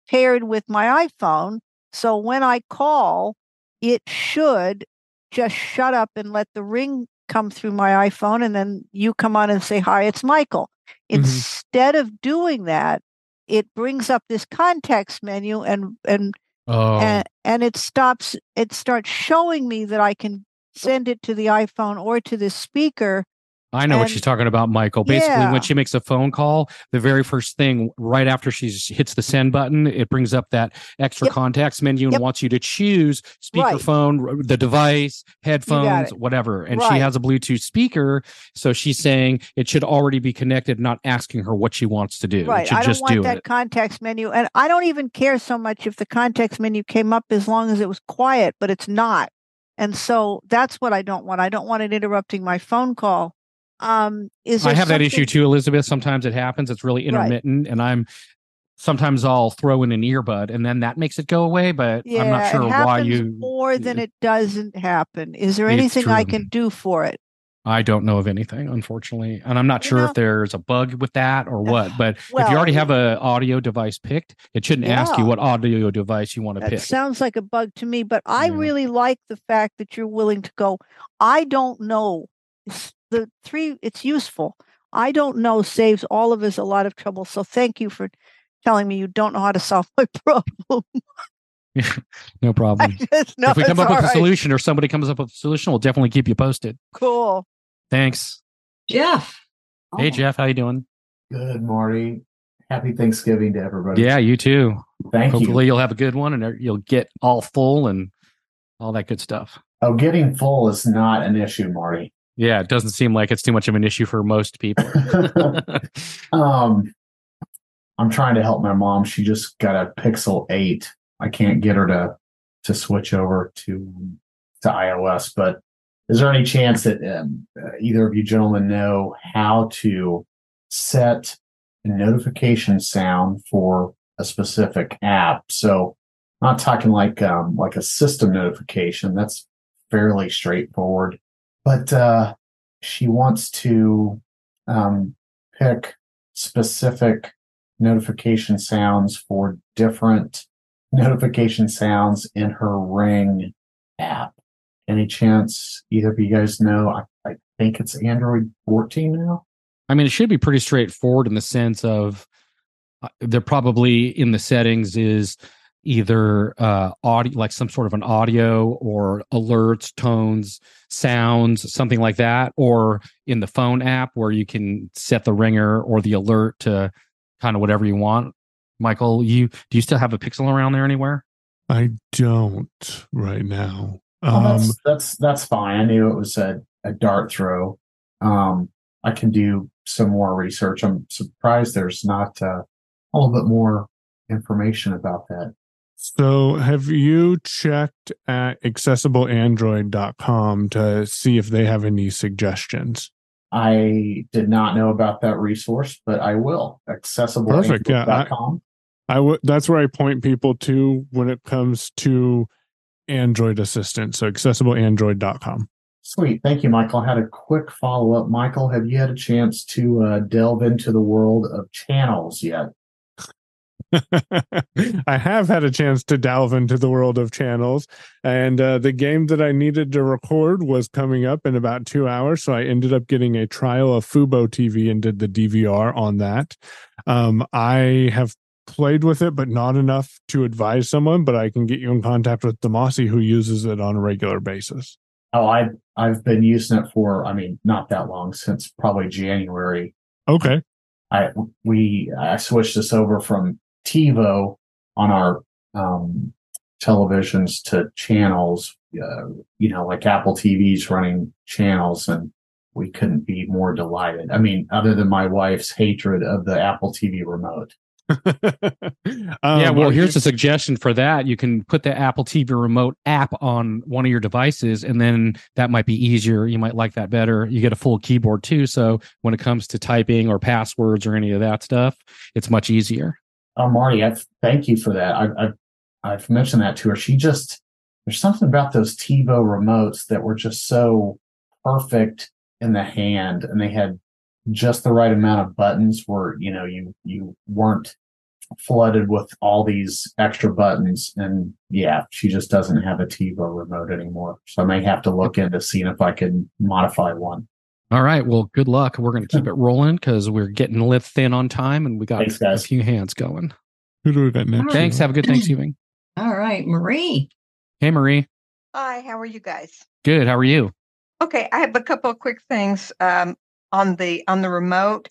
paired with my iPhone. So when I call, it should just shut up and let the ring come through my iPhone. And then you come on and say, Hi, it's Michael. Mm-hmm. Instead of doing that, it brings up this context menu and, and, Oh. and, and it stops, it starts showing me that I can send it to the iPhone or to the speaker. I know what she's talking about, Michael. Basically, Yeah. when she makes a phone call, the very first thing right after she hits the send button, it brings up that extra Yep. contacts menu and Yep. wants you to choose Right. speakerphone, r- the device, headphones, whatever. And she has a Bluetooth speaker, so she's saying it should already be connected, not asking her what she wants to do. Right. I don't want do that it. context menu. And I don't even care so much if the context menu came up as long as it was quiet, but it's not. And so that's what I don't want. I don't want it interrupting my phone call. Um, is I have that issue too, Elizabeth. Sometimes it happens. It's really Right. intermittent, and I'm sometimes I'll throw in an earbud, and then that makes it go away. But Yeah, I'm not sure it why happens you. more than it doesn't happen. Is there anything I can do for it? I don't know of anything, unfortunately, and I'm not You sure know- if there's a bug with that or what. But if you already have an audio device picked, it shouldn't ask you what audio device you want to pick. sounds like a bug to me, but I really like the fact that you're willing to go. I don't know. It's the three, it's useful. I don't know saves all of us a lot of trouble. So thank you for telling me you don't know how to solve my problem. no problem. just know if we come up with all a solution or somebody comes up with a solution, we'll definitely keep you posted. Cool. Thanks. Jeff. Hey oh. Jeff, how you doing? Good, Marty. Happy Thanksgiving to everybody. Yeah, you too. Thank you. Hopefully you'll have a good one and er, you'll get all full and all that good stuff. Oh, getting full is not an issue, Marty. Yeah, it doesn't seem like it's too much of an issue for most people. Um, I'm trying to help my mom. She just got a Pixel 8. I can't get her to to switch over to to iOS. But is there any chance that um, either of you gentlemen know how to set a notification sound for a specific app? So, I'm not talking like um, like a system notification. That's fairly straightforward. But uh, she wants to um, pick specific notification sounds for different notification sounds in her Ring app. Any chance either of you guys know? I, I think it's Android 14 now. I mean, it should be pretty straightforward in the sense of uh, they're probably in the settings is either uh audio like some sort of an audio or alerts tones sounds something like that or in the phone app where you can set the ringer or the alert to kind of whatever you want michael you do you still have a pixel around there anywhere I don't right now. Oh, Um, that's, that's that's fine. I knew it was a, a dart throw. Um, I can do some more research. I'm surprised there's not uh, a little bit more information about that. So, have you checked at accessibleandroid.com to see if they have any suggestions? I did not know about that resource, but I will. Accessible. Perfect. Yeah. I, I w- that's where I point people to when it comes to Android Assistant. So, accessibleandroid.com. Sweet. Thank you, Michael. I had a quick follow up. Michael, have you had a chance to uh, delve into the world of channels yet? I have had a chance to delve into the world of channels, and uh, the game that I needed to record was coming up in about two hours. So I ended up getting a trial of Fubo TV and did the DVR on that. Um, I have played with it, but not enough to advise someone. But I can get you in contact with Demasi, who uses it on a regular basis. Oh, I I've been using it for I mean not that long since probably January. Okay. I we I switched this over from TiVo on our um, televisions to channels. Uh, you know, like Apple TV's running channels, and we couldn't be more delighted. I mean, other than my wife's hatred of the Apple TV remote. yeah, Um, well, here's a suggestion for that. You can put the Apple TV remote app on one of your devices, and then that might be easier. You might like that better. You get a full keyboard too. So when it comes to typing or passwords or any of that stuff, it's much easier. Oh, Marty, I thank you for that. I, I've I've mentioned that to her. She just there's something about those TiVo remotes that were just so perfect in the hand, and they had just the right amount of buttons where you know you you weren't flooded with all these extra buttons. And yeah, she just doesn't have a TiVo remote anymore. So I may have to look into seeing if I can modify one. All right. Well, good luck. We're going to keep it rolling because we're getting lit thin on time, and we got Thanks, a few hands going. Who do we got next? Thanks. Have a good Thanksgiving. All right, Marie. Hey, Marie. Hi, how are you guys? Good. How are you? Okay, I have a couple of quick things um, on the on the remote.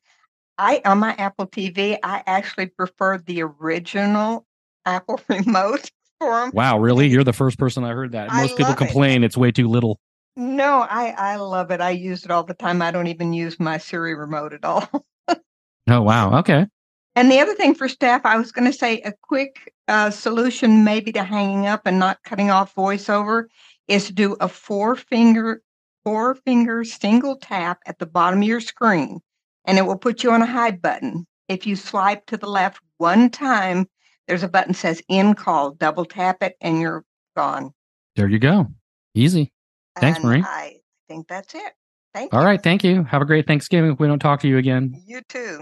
I on my Apple TV, I actually prefer the original Apple remote for 'em. Wow. Really? You're the first person I heard that. I Most people love it. complain it's way too little. No, I I love it. I use it all the time. I don't even use my Siri remote at all. Oh, wow. Okay. And the other thing for Steph, I was going to say a quick uh, solution, maybe to hanging up and not cutting off voiceover, is to do a four finger, four finger single tap at the bottom of your screen, and it will put you on a hide button. If you swipe to the left one time, there's a button that says "End Call." Double tap it, and you're gone. There you go. Easy. Thanks, And Marie. I think that's it. Thank All right. Thank you. Have a great Thanksgiving if we don't talk to you again. you too.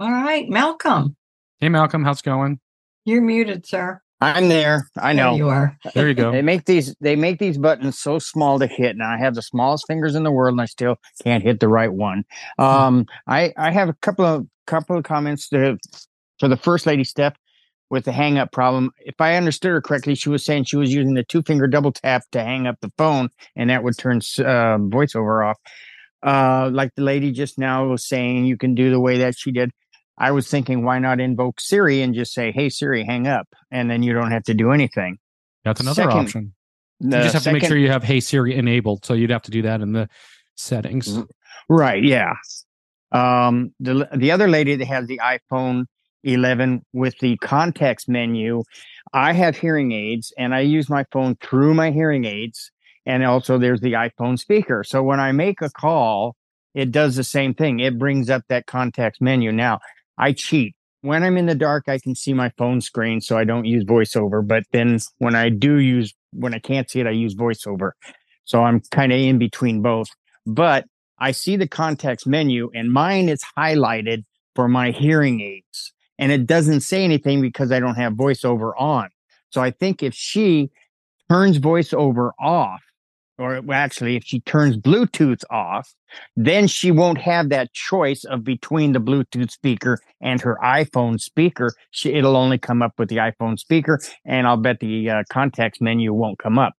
All right, Malcolm. Hey, Malcolm. How's it going? You're muted, sir. I'm there. I There know. you are. There you go. They make these they make these buttons so small to hit, and I have the smallest fingers in the world, and I still can't hit the right one. Um, I I have a couple of couple of comments to for the first lady Steph with the hang up problem. If I understood her correctly, she was saying she was using the two finger double tap to hang up the phone, and that would turn uh, voiceover off. Uh, like the lady just now was saying, you can do the way that she did. I was thinking, why not invoke Siri and just say, "Hey Siri, hang up," and then you don't have to do anything. That's another Second- option. You just have to make sure you have Hey Siri enabled. So you'd have to do that in the settings. Right. Yeah. Um, the the other lady that has the iPhone 11 with the context menu, I have hearing aids and I use my phone through my hearing aids, and also there's the iPhone speaker. So when I make a call, it does the same thing. It brings up that context menu. Now I cheat. When I'm in the dark, I can see my phone screen, so I don't use voiceover. But then when I do use, when I can't see it, I use voiceover. So I'm kind of in between both. But I see the context menu and mine is highlighted for my hearing aids. And it doesn't say anything because I don't have voiceover on. So I think if she turns voiceover off or actually, if she turns Bluetooth off, then she won't have that choice of between the Bluetooth speaker and her iPhone speaker. She, it'll only come up with the iPhone speaker, and I'll bet the uh, context menu won't come up.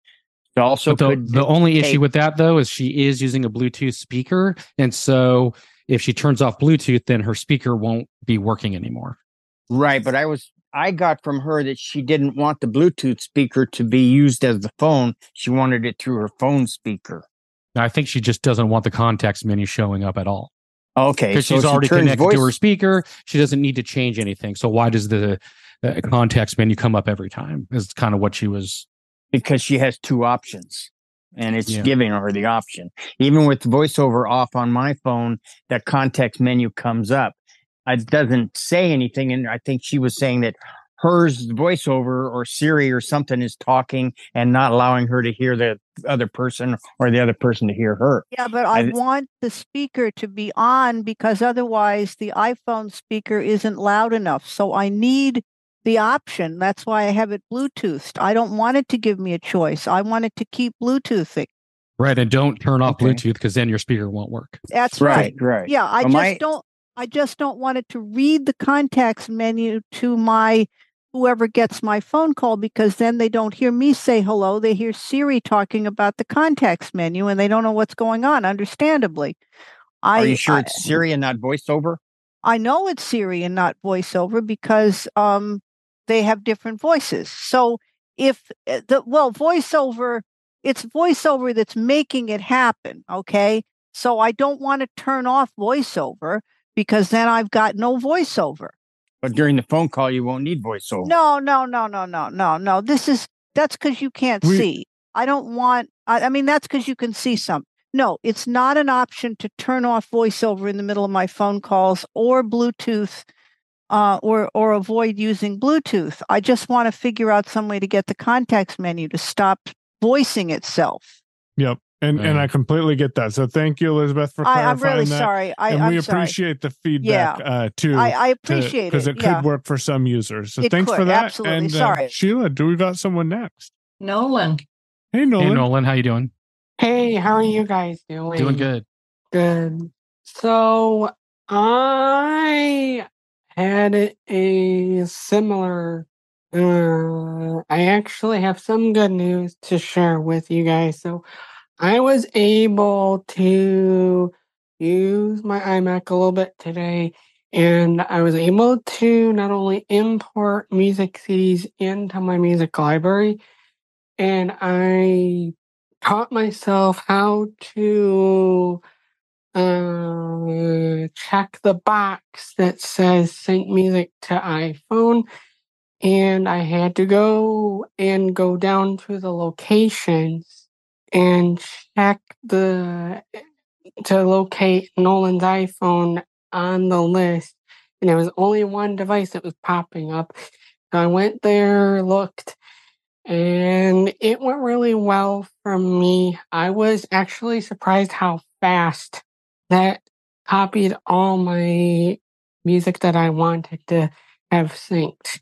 It also the, could the only issue with that though is she is using a Bluetooth speaker, and so if she turns off Bluetooth, then her speaker won't be working anymore. Right, but I was I got from her that she didn't want the Bluetooth speaker to be used as the phone. She wanted it through her phone speaker. I think she just doesn't want the context menu showing up at all. Okay, because so she's she already connected to her speaker. She doesn't need to change anything. So why does the uh, context menu come up every time? Is kind of what she was. because she has two options and it's Yeah. giving her the option. Even with voiceover off on my phone, that context menu comes up. It doesn't say anything. And I think she was saying that hers voiceover or Siri or something is talking and not allowing her to hear the other person or the other person to hear her. Yeah, but I I- want the speaker to be on because otherwise the iPhone speaker isn't loud enough. So I need the option. That's why I have it Bluetoothed. I don't want it to give me a choice. I want it to keep Bluetoothing. Right. And don't turn off Okay. Bluetooth because then your speaker won't work. That's Right, right. right. Yeah, I Well, just my- don't I just don't want it to read the contacts menu to my whoever gets my phone call because then they don't hear me say hello. They hear Siri talking about the contacts menu and they don't know what's going on, understandably. I Are you sure I- it's Siri and not voiceover? I know it's Siri and not voiceover because um, they have different voices. So if uh, the well voiceover, it's voiceover that's making it happen. Okay, so I don't want to turn off voiceover because then I've got no voiceover. But during the phone call, you won't need voiceover. No, no, no, no, no, no, no. This is that's because you can't We- see. I don't want. I, I mean, that's because you can see some. No, it's not an option to turn off voiceover in the middle of my phone calls or Bluetooth, uh, or or avoid using Bluetooth. I just want to figure out some way to get the context menu to stop voicing itself. Yep. And and I completely get that. So thank you, Elizabeth, for I- I'm really that. sorry. I- and we I'm sorry. appreciate the feedback Yeah. uh, too. I- I appreciate it because it, it, yeah. could work for some users. So It thanks for could, that. absolutely. And uh, Sorry. Sheila, do we got someone next? Nolan. Hey Nolan. Hey Nolan, how you doing? Hey, how are you guys doing? Doing good. Good. So I had a similar. Uh, I actually have some good news to share with you guys. So I was able to use my iMac a little bit today, and I was able to not only import music CDs into my music library, and I taught myself how to uh, check the box that says sync music to iPhone. And I had to go and go down to the locations and check the to locate Nolan's iPhone on the list. And there was only one device that was popping up. So I went there, looked, and it went really well for me. I was actually surprised how fast that copied all my music that I wanted to have synced.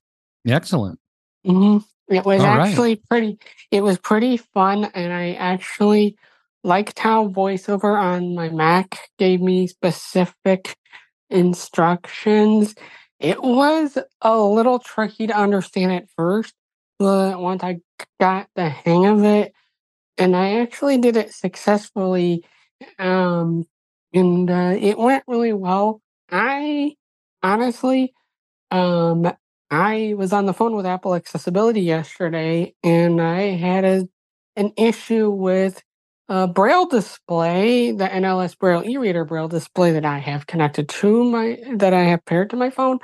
Excellent. hmm It was All right. actually pretty. It was pretty fun, and I actually liked how VoiceOver on my Mac gave me specific instructions. It was a little tricky to understand at first, but once I got the hang of it, and I actually did it successfully, um, and uh, it went really well. I honestly, um, I was on the phone with Apple Accessibility yesterday, and I had a an issue with a Braille display, the NLS Braille e-reader Braille display that I have connected to my that I have paired to my phone.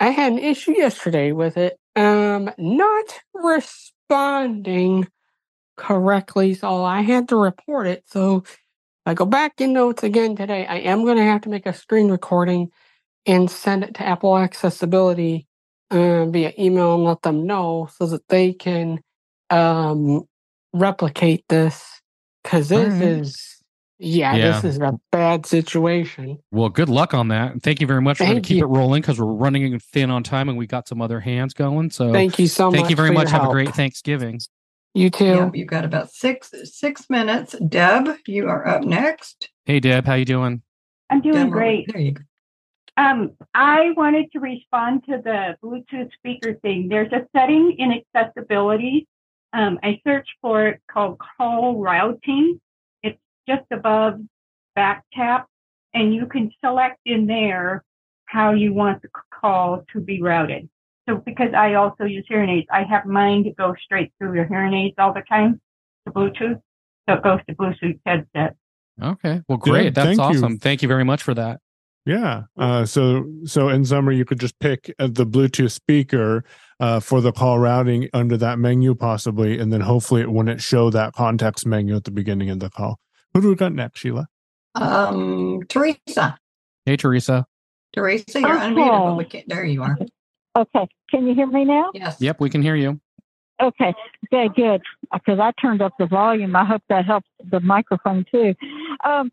I had an issue yesterday with it, um, not responding correctly, so I had to report it. So I go back in notes again today. I am going to have to make a screen recording and send it to Apple Accessibility uh, via email and let them know so that they can um, replicate this. Because this Alright. is, yeah, Yeah. this is a bad situation. Well, good luck on that. And thank you very much. We're going to keep it rolling because we're running thin on time and we got some other hands going. So Thank you so Thank much you very much. Have a great Thanksgiving. You too. Yep, you've got about six six minutes. Deb, you are up next. Hey, Deb, how you doing? I'm doing Deb, great. There you go. Um, I wanted to respond to the Bluetooth speaker thing. There's a setting in accessibility. Um, I searched for it called call routing. It's just above back tap, and you can select in there how you want the call to be routed. So because I also use hearing aids, I have mine to go straight through your hearing aids all the time to Bluetooth. So it goes to Bluetooth headset. Okay. Well, Yeah, great. That's thank you. awesome. Thank you very much for that. Yeah. Uh, so so in summary, you could just pick uh, the Bluetooth speaker uh, for the call routing under that menu possibly, and then hopefully it wouldn't show that context menu at the beginning of the call. Who do we got next, Sheila? Um, Teresa. Hey, Teresa. Teresa, you're Okay. unmuted, but we can't. There you are. Okay. Can you hear me now? Yes. Yep, we can hear you. Okay. Okay, good. Because I turned up the volume. I hope that helps the microphone too. Um,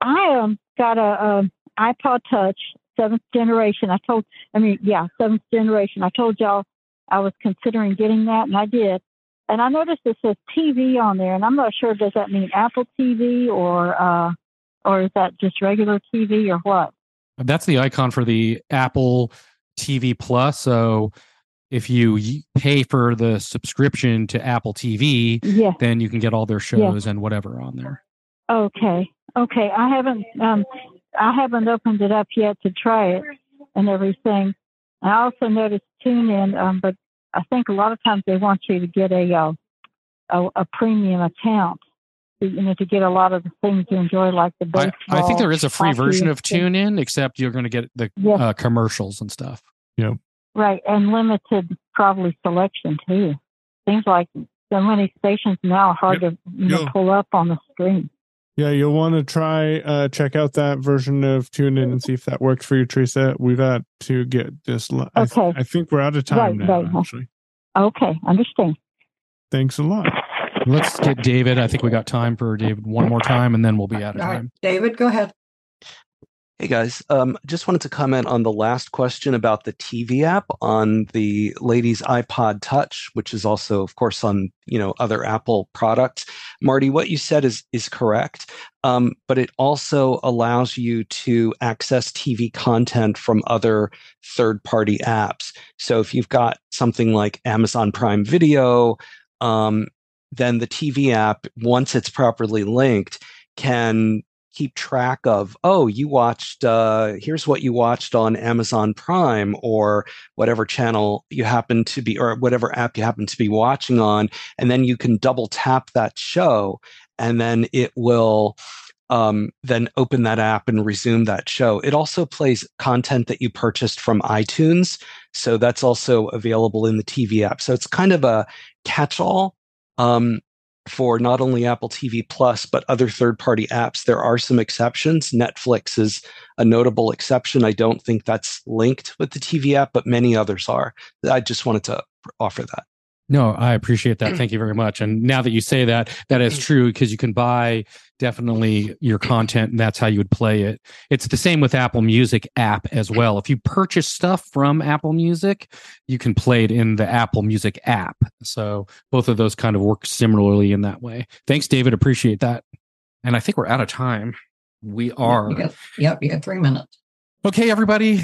I um got a um, iPod Touch seventh generation. I told, I mean, yeah, seventh generation. I told y'all I was considering getting that, and I did. And I noticed it says TV on there, and I'm not sure does that mean Apple TV or uh, or is that just regular TV or what? That's the icon for the Apple TV Plus. So if you pay for the subscription to Apple TV, Yeah. then you can get all their shows and whatever on there. Okay. Okay. I haven't um I haven't opened it up yet to try it and everything. I also noticed TuneIn, um, but I think a lot of times they want you to get a uh, a, a premium account, you know, to get a lot of the things you enjoy, like the I, baseball. I think there is a free version of and- TuneIn, except you're going to get the Yeah. uh, commercials and stuff. Yep. Right, and limited probably selection too. Seems like so many stations now are hard to you know, Yo. pull up on the screen. Yeah, you'll want to try uh, check out that version of TuneIn and see if that works for you, Teresa. We got to get this. li- I, th- Okay. I think we're out of time Right, now. right. Actually, Okay, understand. thanks a lot. Let's get David. I think we got time for David one more time, and then we'll be out of All right, time. David, go ahead. Hey guys, um, just wanted to comment on the last question about the TV app on the lady's iPod Touch, which is also, of course, on you know other Apple products. Marty, what you said is is correct, um, but it also allows you to access TV content from other third-party apps. So if you've got something like Amazon Prime Video, um, then the TV app, once it's properly linked, can keep track of oh you watched uh here's what you watched on amazon prime or whatever channel you happen to be or whatever app you happen to be watching on and then you can double tap that show and then it will um, then open that app and resume that show. It also plays content that you purchased from iTunes. So that's also available in the TV app. So it's kind of a catch all um, for not only Apple TV Plus, but other third party apps. There are some exceptions. Netflix is a notable exception. I don't think that's linked with the TV app, but many others are. I just wanted to offer that. No, I appreciate that. Mm. Thank you very much. And now that you say that, that is mm. true because you can buy definitely your content and that's how you would play it. It's the same with Apple Music app as well. If you purchase stuff from Apple Music, you can play it in the Apple Music app. So both of those kind of work similarly in that way. Thanks, David. Appreciate that. And I think we're out of time. We are. You got, yep, you got three minutes. Okay, everybody.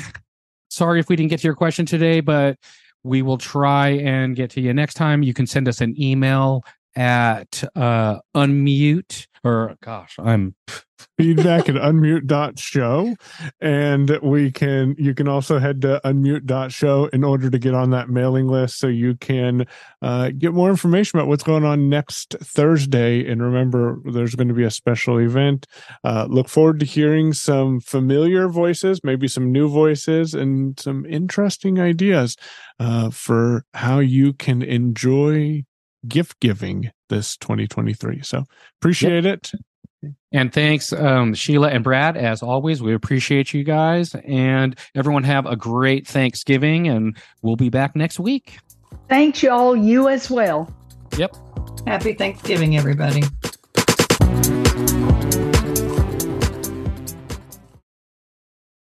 Sorry if we didn't get to your question today, but we will try and get to you next time. You can send us an email at uh, unmute or gosh, I'm feedback at unmute.show. And we can, you can also head to unmute.show in order to get on that mailing list so you can uh, get more information about what's going on next Thursday. And remember, there's going to be a special event. Uh, look forward to hearing some familiar voices, maybe some new voices, and some interesting ideas uh, for how you can enjoy gift giving this 2023. So appreciate it. And thanks, um, Sheila and Brad. As always, we appreciate you guys. And everyone have a great Thanksgiving. And we'll be back next week. Thanks, y'all. You as well. Yep. Happy Thanksgiving, everybody.